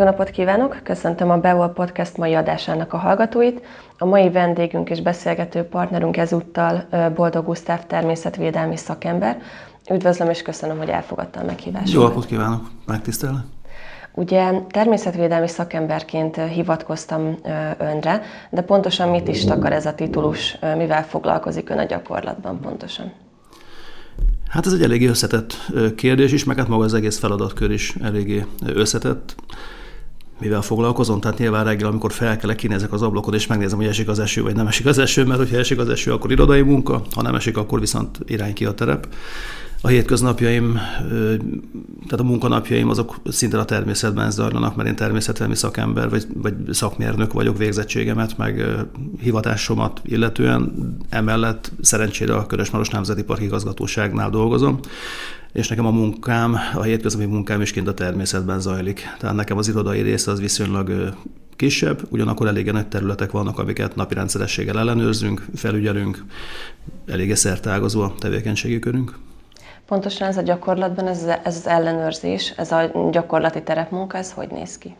Jó napot kívánok! Köszöntöm a Beol Podcast mai adásának a hallgatóit. A mai vendégünk és beszélgető partnerünk ezúttal Boldog Gusztáv természetvédelmi szakember. Üdvözlöm és köszönöm, hogy elfogadta a meghívást. Jó napot kívánok! Megtisztelne! Ugye természetvédelmi szakemberként hivatkoztam önre, de pontosan mit is takar ez a titulus, mivel foglalkozik ön a gyakorlatban pontosan? Hát ez egy eléggé összetett kérdés is, meg hát maga az egész feladatkör is eléggé összetett mivel foglalkozom, tehát nyilván reggel, amikor felkelek, kinézek az ablakon, és megnézem, hogy esik az eső, vagy nem esik az eső, mert hogyha esik az eső, akkor irodai munka, ha nem esik, akkor viszont irány ki a terep a hétköznapjaim, tehát a munkanapjaim azok szinte a természetben zajlanak, mert én természetvelmi szakember vagy, vagy szakmérnök vagyok végzettségemet, meg hivatásomat illetően. Emellett szerencsére a Körösmaros Nemzeti Park igazgatóságnál dolgozom, és nekem a munkám, a hétköznapi munkám is kint a természetben zajlik. Tehát nekem az irodai része az viszonylag kisebb, ugyanakkor elég nagy területek vannak, amiket napi rendszerességgel ellenőrzünk, felügyelünk, eléggé szertágazó a tevékenységi körünk. Pontosan ez a gyakorlatban, ez, ez az ellenőrzés, ez a gyakorlati terepmunka, ez hogy néz ki?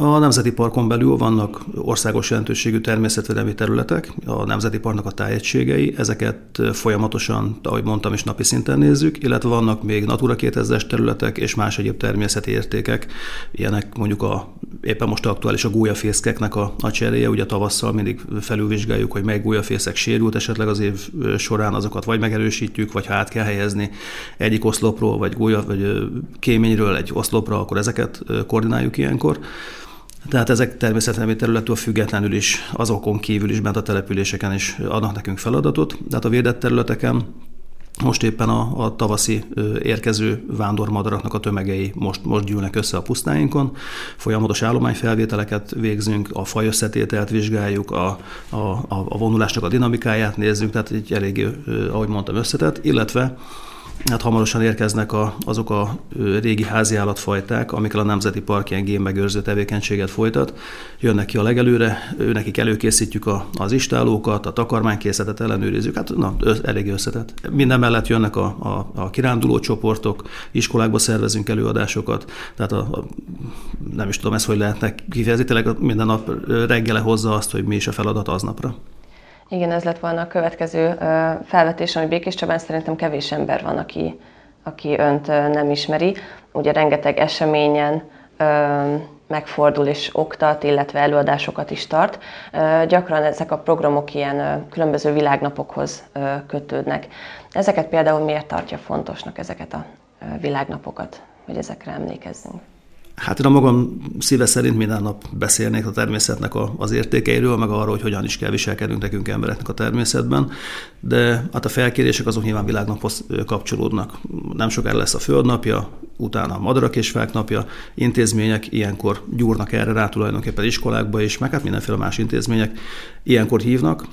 A Nemzeti Parkon belül vannak országos jelentőségű természetvédelmi területek, a Nemzeti Parknak a tájegységei, ezeket folyamatosan, ahogy mondtam is, napi szinten nézzük, illetve vannak még Natura 2000-es területek és más egyéb természeti értékek, ilyenek mondjuk a, éppen most aktuális a gólyafészkeknek a, a cseréje, ugye tavasszal mindig felülvizsgáljuk, hogy mely gólyafészek sérült esetleg az év során, azokat vagy megerősítjük, vagy hát kell helyezni egyik oszlopról, vagy gólya, vagy kéményről egy oszlopra, akkor ezeket koordináljuk ilyenkor. Tehát ezek természetesen területtől függetlenül is, azokon kívül is bent a településeken is adnak nekünk feladatot. Tehát a védett területeken most éppen a, a tavaszi érkező vándormadaraknak a tömegei most, most gyűlnek össze a pusztáinkon. Folyamatos állományfelvételeket végzünk, a fajösszetételt vizsgáljuk, a, a, a vonulásnak a dinamikáját nézzük, tehát egy elég, ahogy mondtam, összetett, illetve hát hamarosan érkeznek a, azok a régi háziállatfajták, amikkel a Nemzeti Park ilyen génmegőrző tevékenységet folytat. Jönnek ki a legelőre, nekik előkészítjük a, az istálókat, a takarmánykészletet ellenőrizzük, hát na, elég összetett. Minden mellett jönnek a, a, a kiránduló csoportok, iskolákba szervezünk előadásokat, tehát a, a, nem is tudom ezt, hogy lehetnek kifejezni, minden nap reggele hozza azt, hogy mi is a feladat aznapra. Igen, ez lett volna a következő felvetés, ami Békés Csabán szerintem kevés ember van, aki, aki önt nem ismeri. Ugye rengeteg eseményen megfordul és oktat, illetve előadásokat is tart. Gyakran ezek a programok ilyen különböző világnapokhoz kötődnek. Ezeket például miért tartja fontosnak, ezeket a világnapokat, hogy ezekre emlékezzünk? Hát én a magam szíve szerint minden nap beszélnék a természetnek a, az értékeiről, meg arról, hogy hogyan is kell viselkednünk nekünk embereknek a természetben, de hát a felkérések azok nyilván világnaphoz kapcsolódnak. Nem sokára lesz a Földnapja, utána a madarak és fák napja, intézmények ilyenkor gyúrnak erre rá tulajdonképpen iskolákba is, meg hát mindenféle más intézmények ilyenkor hívnak,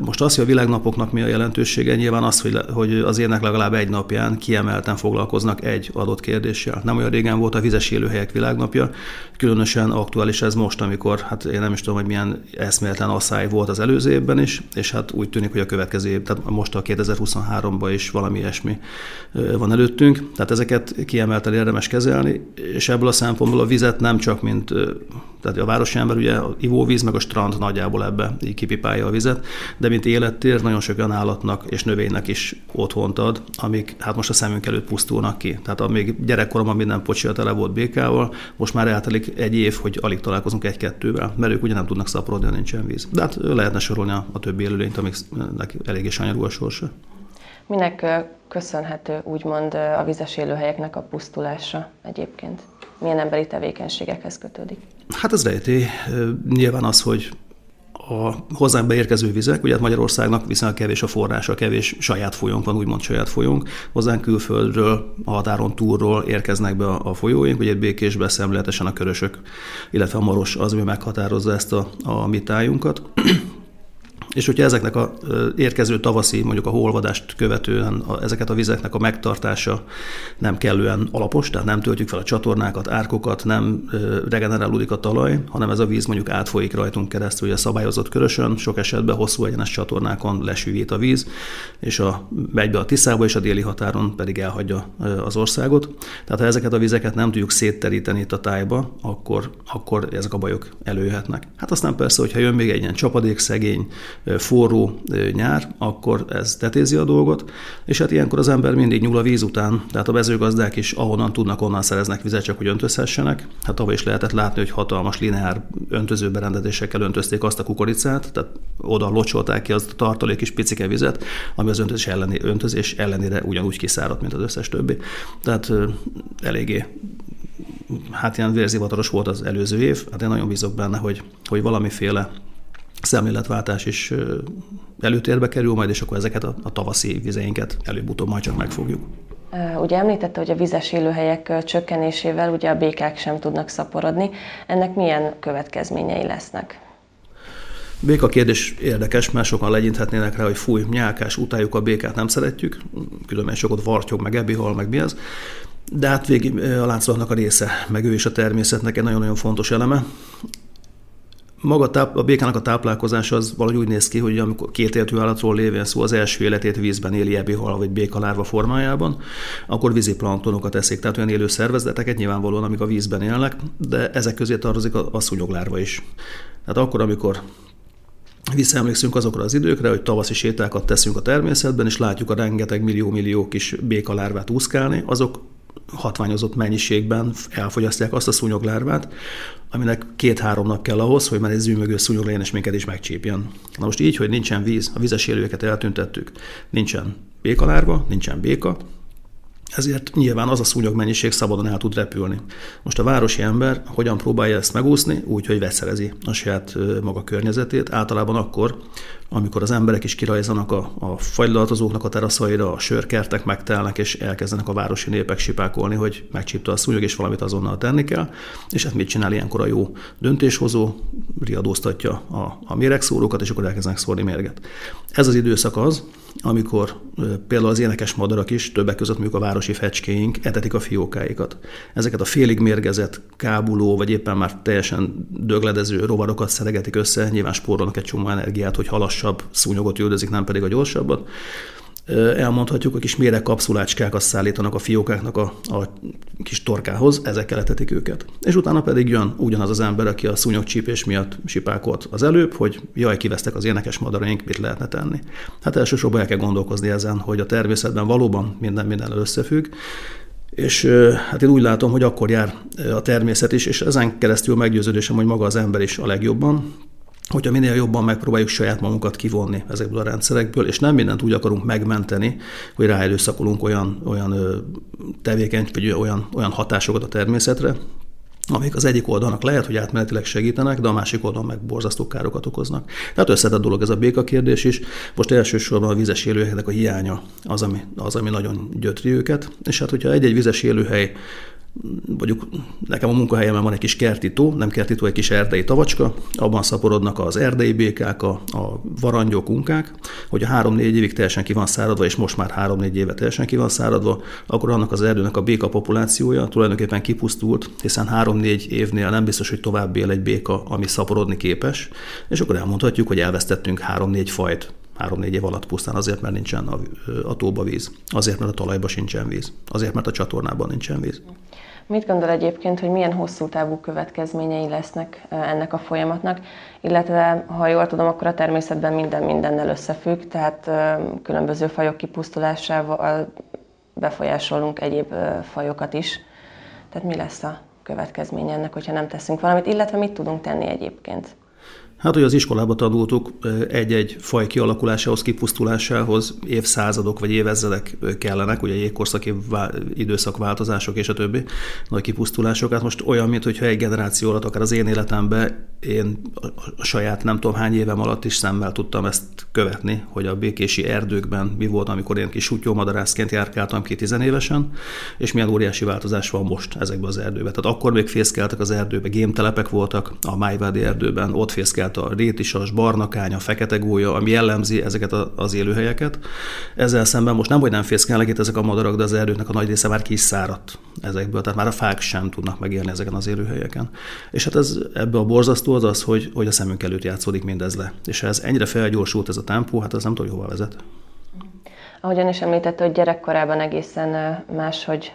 most az, hogy a világnapoknak mi a jelentősége, nyilván az, hogy, hogy az ének legalább egy napján kiemelten foglalkoznak egy adott kérdéssel. Nem olyan régen volt a vizes élőhelyek világnapja, különösen aktuális ez most, amikor, hát én nem is tudom, hogy milyen eszméletlen asszály volt az előző évben is, és hát úgy tűnik, hogy a következő év, tehát most a 2023-ban is valami ilyesmi van előttünk, tehát ezeket kiemelten érdemes kezelni, és ebből a szempontból a vizet nem csak mint, tehát a városi ember ugye a ivóvíz meg a strand nagyjából ebbe így kipipálja a vizet, de mint élettér nagyon sok olyan állatnak és növénynek is otthont ad, amik hát most a szemünk előtt pusztulnak ki. Tehát amíg gyerekkoromban minden pocsia tele volt békával, most már eltelik egy év, hogy alig találkozunk egy-kettővel, mert ők ugye nem tudnak szaporodni, ha nincsen víz. De hát lehetne sorolni a, a többi élőlényt, amiknek eléggé sanyarú a sorsa. Minek köszönhető úgymond a vizes élőhelyeknek a pusztulása egyébként? Milyen emberi tevékenységekhez kötődik? Hát ez rejti nyilván az, hogy a hozzánk beérkező vizek, ugye hát Magyarországnak viszonylag kevés a forrása, kevés saját folyónk van, úgymond saját folyónk. Hozzánk külföldről, a határon túlról érkeznek be a, folyóink, ugye békésbe szemléletesen a körösök, illetve a maros az, ami meghatározza ezt a, a mi tájunkat. És hogyha ezeknek a érkező tavaszi, mondjuk a holvadást követően a, ezeket a vizeknek a megtartása nem kellően alapos, tehát nem töltjük fel a csatornákat, árkokat, nem regenerálódik a talaj, hanem ez a víz mondjuk átfolyik rajtunk keresztül, a szabályozott körösön, sok esetben hosszú egyenes csatornákon lesűvít a víz, és a, megy be a Tiszába, és a déli határon pedig elhagyja az országot. Tehát ha ezeket a vizeket nem tudjuk szétteríteni itt a tájba, akkor, akkor ezek a bajok előjöhetnek. Hát aztán persze, hogyha jön még egy ilyen csapadékszegény, forró nyár, akkor ez tetézi a dolgot, és hát ilyenkor az ember mindig nyúl a víz után, tehát a mezőgazdák is ahonnan tudnak, onnan szereznek vizet, csak hogy öntözhessenek. Hát tavaly is lehetett látni, hogy hatalmas lineár öntözőberendezésekkel öntözték azt a kukoricát, tehát oda locsolták ki azt a tartalék is picike vizet, ami az öntözés, elleni, öntözés ellenére ugyanúgy kiszáradt, mint az összes többi. Tehát eléggé hát ilyen vérzivataros volt az előző év, hát én nagyon bízok benne, hogy, hogy valamiféle szemléletváltás is előtérbe kerül majd, és akkor ezeket a, a tavaszi vizeinket előbb-utóbb majd csak megfogjuk. Ugye említette, hogy a vizes élőhelyek csökkenésével ugye a békák sem tudnak szaporodni. Ennek milyen következményei lesznek? Béka kérdés érdekes, mert sokan legyinthetnének rá, hogy fúj, nyálkás, utáljuk a békát, nem szeretjük, különben sokat vartyog, meg ebihal, meg mi az. De hát végig a láncolatnak a része, meg ő is a természetnek egy nagyon-nagyon fontos eleme. Maga táp, a békának a táplálkozás az valahogy úgy néz ki, hogy amikor két éltő állatról lévén szó az első életét vízben éli ebihal vagy békalárva formájában, akkor vízi planktonokat eszik, tehát olyan élő szervezeteket nyilvánvalóan, amik a vízben élnek, de ezek közé tartozik a, a szúnyoglárva is. Tehát akkor, amikor Visszaemlékszünk azokra az időkre, hogy tavaszi sétákat teszünk a természetben, és látjuk a rengeteg millió-millió kis békalárvát úszkálni, azok hatványozott mennyiségben elfogyasztják azt a szúnyoglárvát, aminek két-három nap kell ahhoz, hogy már egy zűmögő szúnyog legyen, és minket is megcsípjen. Na most így, hogy nincsen víz, a vizes élőket eltüntettük, nincsen békalárva, nincsen béka, ezért nyilván az a szúnyog mennyiség szabadon el tud repülni. Most a városi ember hogyan próbálja ezt megúszni? Úgy, hogy vegyszerezi a saját maga környezetét, általában akkor, amikor az emberek is kirajzanak a, a fagylaltozóknak a teraszaira, a sörkertek megtelnek, és elkezdenek a városi népek sipákolni, hogy megcsípta a szúnyog, és valamit azonnal tenni kell. És hát mit csinál ilyenkor a jó döntéshozó? Riadóztatja a, a méregszórókat, és akkor elkezdenek szórni mérget. Ez az időszak az, amikor például az énekes madarak is, többek között mondjuk a városi fecskéink etetik a fiókáikat. Ezeket a félig mérgezett, kábuló, vagy éppen már teljesen dögledező rovarokat szeregetik össze, nyilván spórolnak egy csomó energiát, hogy halassabb szúnyogot üldözik, nem pedig a gyorsabbat elmondhatjuk, a kis méreg kapszulácskákat szállítanak a fiókáknak a, a kis torkához, ezekkel etetik őket. És utána pedig jön ugyanaz az ember, aki a szúnyogcsípés miatt sipákolt az előbb, hogy jaj, kivesztek az énekes madaraink, mit lehetne tenni. Hát elsősorban el kell gondolkozni ezen, hogy a természetben valóban minden minden összefügg, és hát én úgy látom, hogy akkor jár a természet is, és ezen keresztül meggyőződésem, hogy maga az ember is a legjobban, hogyha minél jobban megpróbáljuk saját magunkat kivonni ezekből a rendszerekből, és nem mindent úgy akarunk megmenteni, hogy ráerőszakolunk olyan, olyan tevékeny, vagy olyan, olyan hatásokat a természetre, amik az egyik oldalnak lehet, hogy átmenetileg segítenek, de a másik oldalon meg borzasztó károkat okoznak. Tehát összetett dolog ez a béka kérdés is. Most elsősorban a vizes élőhelyek a hiánya az, ami, az, ami nagyon gyötri őket. És hát, hogyha egy-egy vizes élőhely mondjuk nekem a munkahelyemen van egy kis kertító, nem kertító, egy kis erdei tavacska, abban szaporodnak az erdei békák, a, a varangyok, unkák, hogy a három-négy évig teljesen ki van száradva, és most már három-négy éve teljesen ki van száradva, akkor annak az erdőnek a béka populációja tulajdonképpen kipusztult, hiszen három-négy évnél nem biztos, hogy tovább él egy béka, ami szaporodni képes, és akkor elmondhatjuk, hogy elvesztettünk három-négy fajt három-négy év alatt pusztán azért, mert nincsen a, a tóba víz, azért, mert a talajban sincsen víz, azért, mert a csatornában nincsen víz. Mit gondol egyébként, hogy milyen hosszú távú következményei lesznek ennek a folyamatnak, illetve ha jól tudom, akkor a természetben minden mindennel összefügg, tehát különböző fajok kipusztulásával befolyásolunk egyéb fajokat is. Tehát mi lesz a következménye ennek, hogyha nem teszünk valamit, illetve mit tudunk tenni egyébként? Hát, hogy az iskolába tanultuk, egy-egy faj kialakulásához, kipusztulásához évszázadok vagy évezredek kellenek, ugye jégkorszaki időszakváltozások és a többi nagy kipusztulások. Hát most olyan, mintha egy generáció alatt, akár az én életemben, én a saját nem tudom hány évem alatt is szemmel tudtam ezt követni, hogy a békési erdőkben mi volt, amikor én kis sutyómadarászként járkáltam ki tizenévesen, és milyen óriási változás van most ezekben az erdőben. Tehát akkor még fészkeltek az erdőbe, gémtelepek voltak, a Májvádi erdőben, ott fészkelt ezeket a rétisas, barnakánya, fekete gólya, ami jellemzi ezeket az élőhelyeket. Ezzel szemben most nem, hogy nem fészkelnek itt ezek a madarak, de az erdőknek a nagy része már kiszáradt ezekből, tehát már a fák sem tudnak megélni ezeken az élőhelyeken. És hát ez ebből a borzasztó az az, hogy, hogy a szemünk előtt játszódik mindez le. És ez ennyire felgyorsult ez a tempó, hát az nem tudom, hova vezet. Ahogyan is említette, hogy gyerekkorában egészen máshogy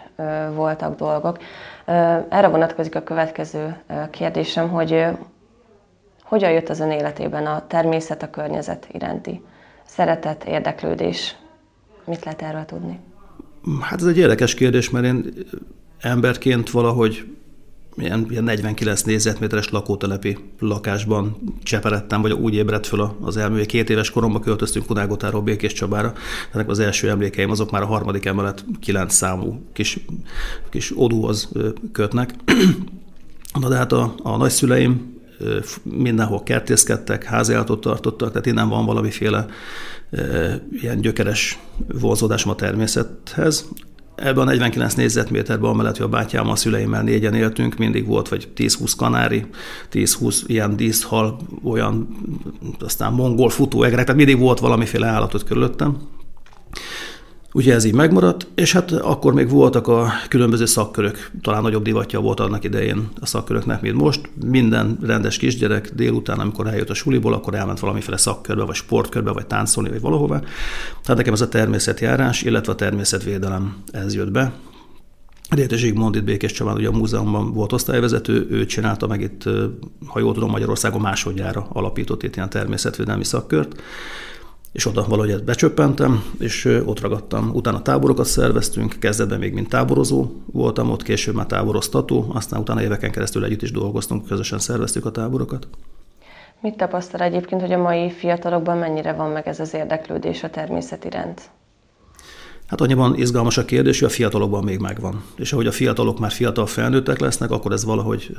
voltak dolgok. Erre vonatkozik a következő kérdésem, hogy hogyan jött az ön életében a természet, a környezet iránti szeretet, érdeklődés? Mit lehet erről tudni? Hát ez egy érdekes kérdés, mert én emberként valahogy ilyen, ilyen 49 négyzetméteres lakótelepi lakásban cseperedtem, vagy úgy ébredt föl az elmű. Két éves koromban költöztünk Kunágotáról Békés Csabára. Ennek az első emlékeim azok már a harmadik emelet kilenc számú kis, kis odúhoz kötnek. Na de hát a, a nagyszüleim mindenhol kertészkedtek, háziállatot tartottak, tehát innen van valamiféle ilyen gyökeres vonzódásom a természethez. Ebben a 49 négyzetméterben, amellett, hogy a bátyám, a szüleimmel négyen éltünk, mindig volt vagy 10-20 kanári, 10-20 ilyen díszhal, olyan aztán mongol futóegrek, tehát mindig volt valamiféle állatot körülöttem. Ugye ez így megmaradt, és hát akkor még voltak a különböző szakkörök, talán nagyobb divatja volt annak idején a szakköröknek, mint most. Minden rendes kisgyerek délután, amikor eljött a suliból, akkor elment valamiféle szakkörbe, vagy sportkörbe, vagy táncolni, vagy valahova. Tehát nekem ez a természetjárás, illetve a természetvédelem ez jött be. Réte Zsigmond itt Békés Csabán, ugye a múzeumban volt osztályvezető, ő csinálta meg itt, ha jól tudom, Magyarországon másodjára alapított itt ilyen természetvédelmi szakkört és oda valahogy becsöppentem, és ott ragadtam. Utána táborokat szerveztünk, kezdetben még mint táborozó voltam ott, később már táboroztató, aztán utána éveken keresztül együtt is dolgoztunk, közösen szerveztük a táborokat. Mit tapasztal egyébként, hogy a mai fiatalokban mennyire van meg ez az érdeklődés a természet iránt? Hát annyiban izgalmas a kérdés, hogy a fiatalokban még megvan. És ahogy a fiatalok már fiatal felnőttek lesznek, akkor ez valahogy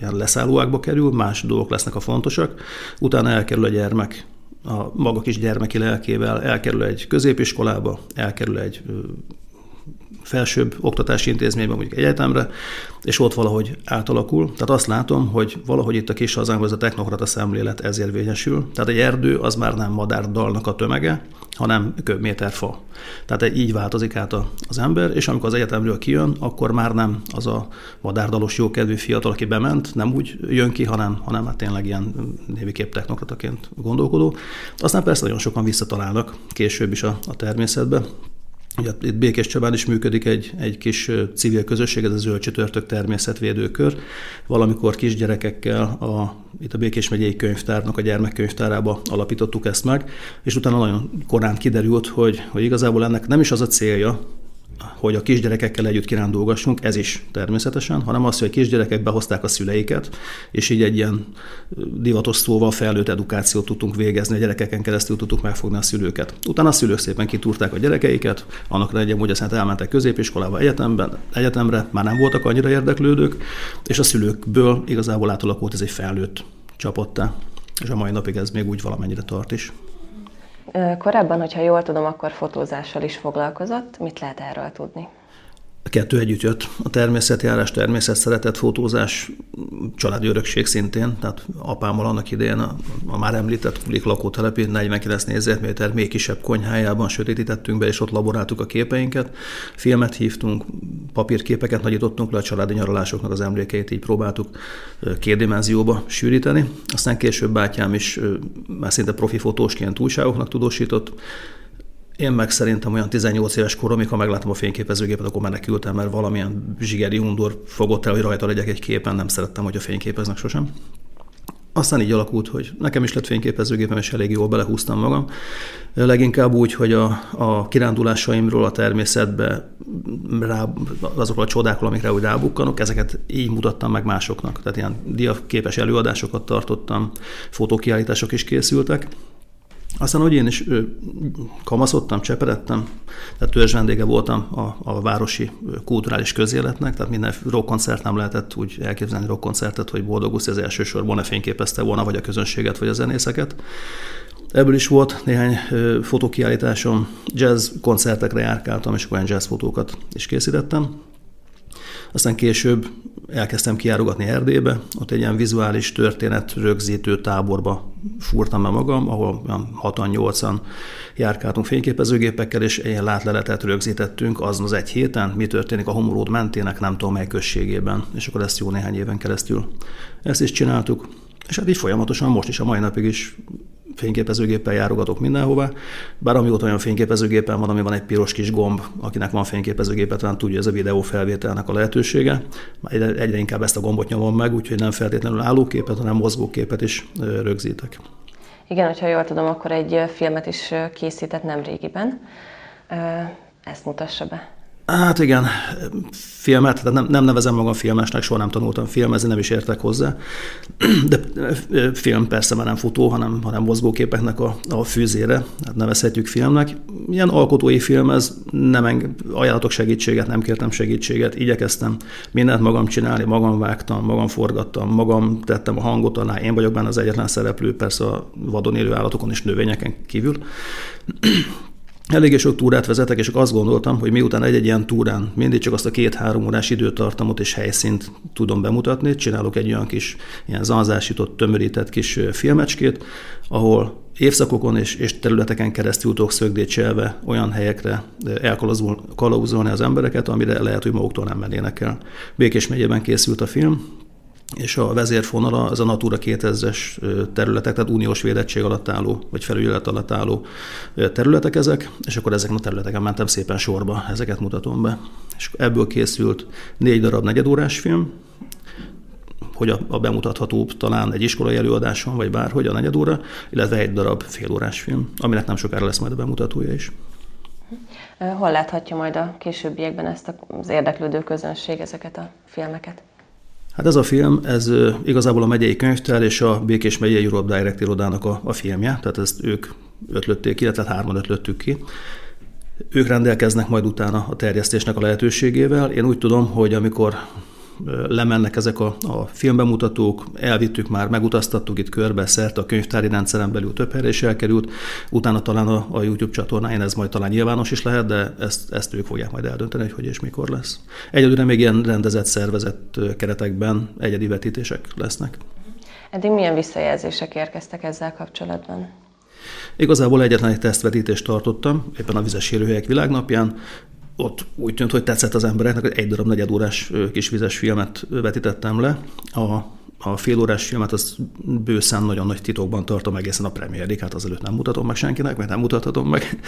ilyen leszállóákba kerül, más dolgok lesznek a fontosak. Utána elkerül a gyermek a maga kis gyermeki lelkével elkerül egy középiskolába, elkerül egy felsőbb oktatási intézménybe, mondjuk egyetemre, és ott valahogy átalakul. Tehát azt látom, hogy valahogy itt a kis hazánkban ez a technokrata szemlélet ez érvényesül. Tehát egy erdő az már nem madárdalnak a tömege, hanem köbméter fa. Tehát így változik át az ember, és amikor az egyetemről kijön, akkor már nem az a madárdalos jókedvű fiatal, aki bement, nem úgy jön ki, hanem, hanem hát tényleg ilyen néviképp technokrataként gondolkodó. Aztán persze nagyon sokan visszatalálnak később is a, a természetbe, Ugye itt Békés Csabán is működik egy, egy kis civil közösség, ez a Zöld Csütörtök természetvédőkör. Valamikor kisgyerekekkel a, itt a Békés megyei könyvtárnak a gyermekkönyvtárába alapítottuk ezt meg, és utána nagyon korán kiderült, hogy, hogy igazából ennek nem is az a célja, hogy a kisgyerekekkel együtt kirándulgassunk, ez is természetesen, hanem az, hogy a kisgyerekek behozták a szüleiket, és így egy ilyen divatos szóval felnőtt edukációt tudtunk végezni, a gyerekeken keresztül tudtuk megfogni a szülőket. Utána a szülők szépen kitúrták a gyerekeiket, annak legyen, hogy aztán elmentek középiskolába, egyetemben, egyetemre, már nem voltak annyira érdeklődők, és a szülőkből igazából átalakult ez egy felnőtt csapattá. És a mai napig ez még úgy valamennyire tart is. Korábban, hogyha jól tudom, akkor fotózással is foglalkozott. Mit lehet erről tudni? A kettő együtt jött. A természetjárás, természet szeretett fotózás, családi örökség szintén, tehát apámmal annak idején a, a már említett Kulik lakótelepi 49 négyzetméter még kisebb konyhájában sötétítettünk be, és ott laboráltuk a képeinket. Filmet hívtunk, papírképeket nagyítottunk le a családi nyaralásoknak az emlékeit, így próbáltuk két dimenzióba sűríteni. Aztán később bátyám is már szinte profi fotósként újságoknak tudósított, én meg szerintem olyan 18 éves koromig, ha megláttam a fényképezőgépet, akkor menekültem, mert valamilyen zsigeri undor fogott el, hogy rajta legyek egy képen, nem szerettem, hogy a fényképeznek sosem. Aztán így alakult, hogy nekem is lett fényképezőgépem, és elég jól belehúztam magam. Leginkább úgy, hogy a, a kirándulásaimról a természetbe, rá, azokról a csodákról, amikre úgy rábukkanok, ezeket így mutattam meg másoknak. Tehát ilyen diaképes előadásokat tartottam, fotókiállítások is készültek, aztán, hogy én is kamaszodtam, cseperedtem, tehát törzs vendége voltam a, a városi kulturális közéletnek, tehát minden rockkoncert nem lehetett úgy elképzelni rockkoncertet, hogy Boldoguszi az elsősorban ne fényképezte volna, vagy a közönséget, vagy a zenészeket. Ebből is volt néhány fotókiállításom, jazz koncertekre járkáltam, és olyan jazz fotókat is készítettem. Aztán később elkezdtem kiárogatni Erdélybe, ott egy ilyen vizuális történet rögzítő táborba fúrtam be magam, ahol 6-8-an járkáltunk fényképezőgépekkel, és ilyen látleletet rögzítettünk azon az egy héten, mi történik a Homoród mentének nem tudom mely községében, és akkor ezt jó néhány éven keresztül ezt is csináltuk. És hát így folyamatosan most is a mai napig is fényképezőgéppel járogatok mindenhova, bár amióta olyan fényképezőgépen van, ami van egy piros kis gomb, akinek van fényképezőgépet, talán tudja ez a videó felvételnek a lehetősége. Egyre inkább ezt a gombot nyomom meg, úgyhogy nem feltétlenül állóképet, hanem mozgóképet is rögzítek. Igen, hogyha jól tudom, akkor egy filmet is készített nem régiben. Ezt mutassa be. Hát igen, filmet, tehát nem, nem nevezem magam filmesnek, soha nem tanultam filmezni, nem is értek hozzá. De film persze már nem futó, hanem, hanem mozgóképeknek a, a fűzére, hát nevezhetjük filmnek. Ilyen alkotói film, ez nem eng- ajánlatok segítséget, nem kértem segítséget, igyekeztem mindent magam csinálni, magam vágtam, magam forgattam, magam tettem a hangot alá, én vagyok benne az egyetlen szereplő, persze a vadon élő állatokon és növényeken kívül. Eléggé sok túrát vezetek, és azt gondoltam, hogy miután egy-egy ilyen túrán mindig csak azt a két-három órás időtartamot és helyszínt tudom bemutatni, csinálok egy olyan kis ilyen zanzásított, tömörített kis filmecskét, ahol évszakokon és, és területeken keresztül tudok szögdécselve olyan helyekre elkalauzolni az embereket, amire lehet, hogy maguktól nem mennének el. Békés megyében készült a film, és a vezérfonala az a Natura 2000-es területek, tehát uniós védettség alatt álló, vagy felügyelet alatt álló területek ezek, és akkor ezeken a területeken mentem szépen sorba, ezeket mutatom be. És ebből készült négy darab negyedórás film, hogy a, a bemutatható talán egy iskolai előadáson, vagy bárhogy a negyed óra, illetve egy darab félórás film, aminek nem sokára lesz majd a bemutatója is. Hol láthatja majd a későbbiekben ezt az érdeklődő közönség ezeket a filmeket? Hát ez a film, ez igazából a megyei könyvtár és a Békés megyei Europe Direct irodának a, a filmje, tehát ezt ők ötlötték ki, illetve hárman ötlöttük ki. Ők rendelkeznek majd utána a terjesztésnek a lehetőségével. Én úgy tudom, hogy amikor lemennek ezek a, a filmbemutatók, elvittük már, megutaztattuk itt körbe szerte a könyvtári rendszeren belül több helyre is elkerült, utána talán a, a YouTube csatornáin ez majd talán nyilvános is lehet, de ezt, ezt ők fogják majd eldönteni, hogy hogy és mikor lesz. Egyedül még ilyen rendezett, szervezett keretekben egyedi vetítések lesznek. Eddig milyen visszajelzések érkeztek ezzel kapcsolatban? Igazából egyetlen egy tesztvetítést tartottam, éppen a Vizes Élőhelyek világnapján ott úgy tűnt, hogy tetszett az embereknek, hogy egy darab negyedórás kis vizes filmet vetítettem le. A, a félórás filmet az bőszen nagyon nagy titokban tartom egészen a premiérig, hát azelőtt nem mutatom meg senkinek, mert nem mutathatom meg.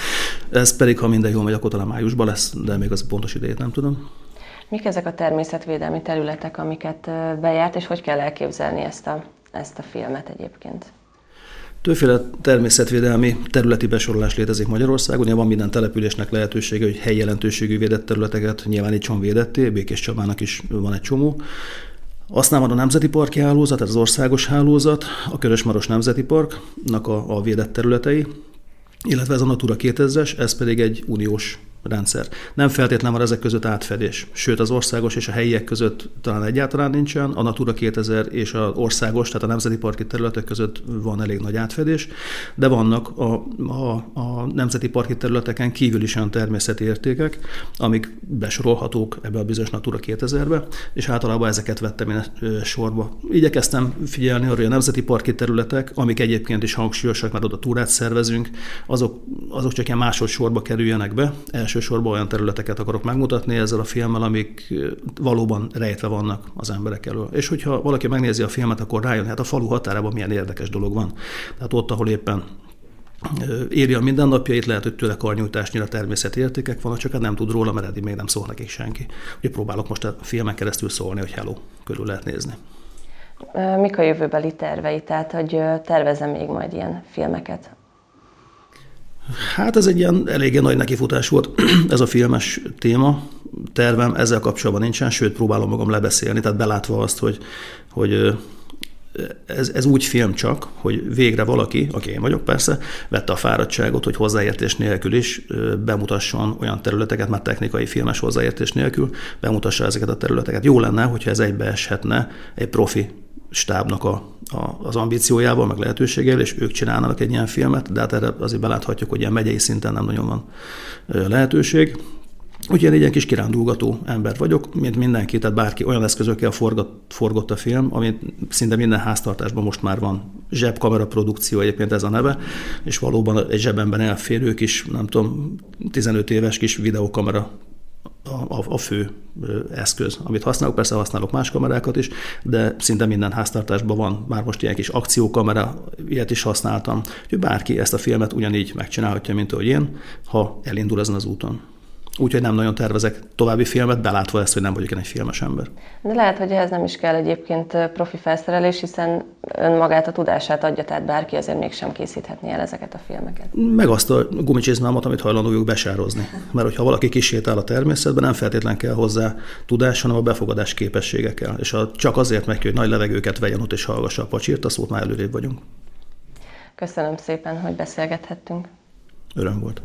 Ez pedig, ha minden jól megy, akkor talán májusban lesz, de még az pontos idejét nem tudom. Mik ezek a természetvédelmi területek, amiket bejárt, és hogy kell elképzelni ezt a, ezt a filmet egyébként? Többféle természetvédelmi területi besorolás létezik Magyarországon. Ugye van minden településnek lehetősége, hogy helyi jelentőségű védett területeket nyilvánítson védetté, Békés Csabának is van egy csomó. Aztán van a Nemzeti Parki Hálózat, ez az országos hálózat, a Körösmaros Nemzeti Parknak a, a védett területei, illetve ez a Natura 2000-es, ez pedig egy uniós rendszer. Nem feltétlenül van ezek között átfedés, sőt az országos és a helyiek között talán egyáltalán nincsen, a Natura 2000 és az országos, tehát a nemzeti parki területek között van elég nagy átfedés, de vannak a, a, a nemzeti parki területeken kívül is olyan természeti értékek, amik besorolhatók ebbe a bizonyos Natura 2000-be, és általában ezeket vettem én sorba. Igyekeztem figyelni arra, hogy a nemzeti parki területek, amik egyébként is hangsúlyosak, mert oda túrát szervezünk, azok, azok csak ilyen másodszorba kerüljenek be, elsősorban olyan területeket akarok megmutatni ezzel a filmmel, amik valóban rejtve vannak az emberek elől. És hogyha valaki megnézi a filmet, akkor rájön, hát a falu határában milyen érdekes dolog van. Tehát ott, ahol éppen éri a mindennapjait, lehet, hogy tőle karnyújtásnyira természeti értékek vannak, csak hát nem tud róla, mert eddig még nem szól nekik senki. Úgyhogy próbálok most a filmen keresztül szólni, hogy hello, körül lehet nézni. Mik a jövőbeli tervei? Tehát, hogy tervezem még majd ilyen filmeket Hát ez egy ilyen eléggé nagy nekifutás volt ez a filmes téma. Tervem ezzel kapcsolatban nincsen, sőt próbálom magam lebeszélni, tehát belátva azt, hogy, hogy ez, ez úgy film csak, hogy végre valaki, aki én vagyok persze, vette a fáradtságot, hogy hozzáértés nélkül is bemutasson olyan területeket, már technikai filmes hozzáértés nélkül, bemutassa ezeket a területeket. Jó lenne, hogyha ez egybeeshetne egy profi stábnak a, a, az ambíciójával, meg lehetőségével, és ők csinálnak egy ilyen filmet, de hát erre azért beláthatjuk, hogy ilyen megyei szinten nem nagyon van lehetőség. Úgyhogy egy ilyen kis kirándulgató ember vagyok, mint mindenki, tehát bárki olyan eszközökkel forgott, forgott a film, amit szinte minden háztartásban most már van zsebkamera produkció, egyébként ez a neve, és valóban egy zsebemben elférő kis, nem tudom, 15 éves kis videokamera a, a, fő eszköz, amit használok. Persze használok más kamerákat is, de szinte minden háztartásban van már most ilyen kis akciókamera, ilyet is használtam. Úgyhogy bárki ezt a filmet ugyanígy megcsinálhatja, mint ahogy én, ha elindul ezen az úton. Úgyhogy nem nagyon tervezek további filmet, belátva ezt, hogy nem vagyok én egy filmes ember. De lehet, hogy ehhez nem is kell egyébként profi felszerelés, hiszen önmagát a tudását adja, tehát bárki azért mégsem készíthetné el ezeket a filmeket. Meg azt a gumicsizmámat, amit hajlandó vagyok besározni. Mert hogyha valaki kisétál a természetben, nem feltétlen kell hozzá tudás, hanem a befogadás képessége kell. És ha csak azért meg hogy nagy levegőket vegyen ott és hallgassa a pacsírt, a szót már előrébb vagyunk. Köszönöm szépen, hogy beszélgethettünk. Öröm volt.